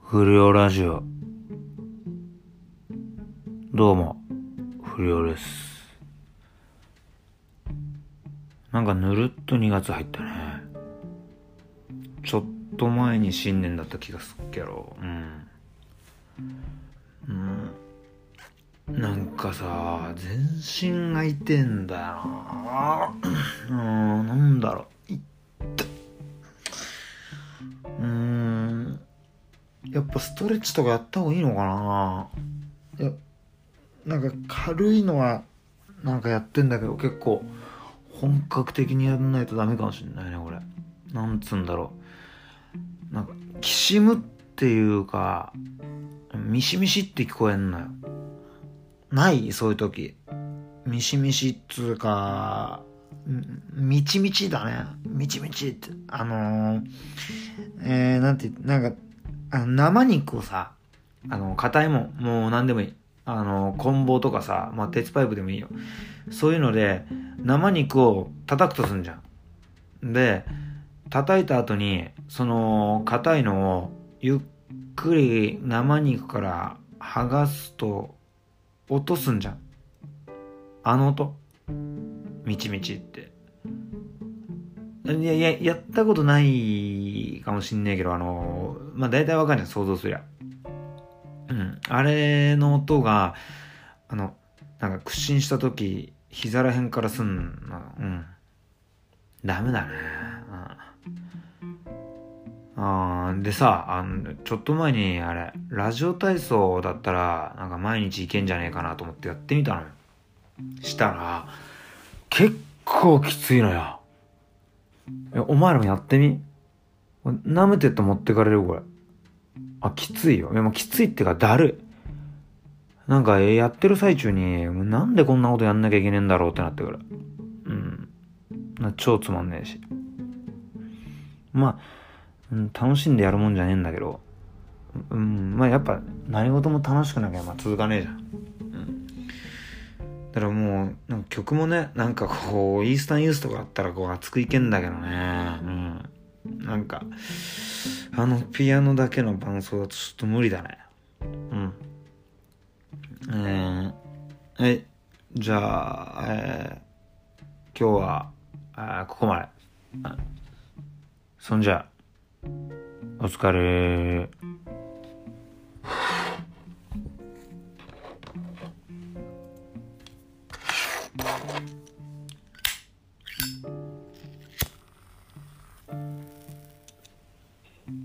不良ラジオ。どうも、不良です。なんかぬるっと2月入ったね。ちょっと前に新年だった気がすっけど、うん。うん。なんかさ、全身が痛えんだよな。うん、なんだろう。やっぱストレッチとかやった方がいいのかないや、なんか軽いのはなんかやってんだけど結構本格的にやんないとダメかもしんないねこれ。なんつうんだろう。なんかきしむっていうかミシミシって聞こえんのよ。ない？そういう時。ミシミシっつうか、みちみちだね。みちみちって。あのー、えー、なんて、なんか、あの生肉をさ、あの、硬いもん、もう何でもいい。あの、棍棒とかさ、まあ、鉄パイプでもいいよ。そういうので、生肉を叩くとすんじゃん。で、叩いた後に、その、硬いのを、ゆっくり生肉から剥がすと、落とすんじゃん。あの音。みちみちって。いや、いや、やったことないかもしんねえけど、あの、まあ、大体わかんない、想像すりゃ。うん。あれの音が、あの、なんか屈伸した時、膝らへんからすんの。うん。ダメだね。うん。あーでさ、あの、ちょっと前に、あれ、ラジオ体操だったら、なんか毎日いけんじゃねえかなと思ってやってみたのよ。したら、結構きついのよ。え、お前らもやってみ？舐めてって持ってかれるこれ。あ、きついよ。いや、もうきついってか、だるい。なんか、えやってる最中に、なんでこんなことやんなきゃいけねえんだろうってなってくる。うん。な超つまんねえし。まあ、うん、楽しんでやるもんじゃねえんだけど、うん、まあやっぱ何事も楽しくなきゃまあ続かねえじゃ。ん。だからもう、なんか曲もね、なんかこう、イースタンユースとかあったらこう熱くいけんだけどね。うん。なんか、あのピアノだけの伴奏だとちょっと無理だね。うん。えー、はい。じゃあ、えー、今日は、あここまで。そんじゃ、お疲れ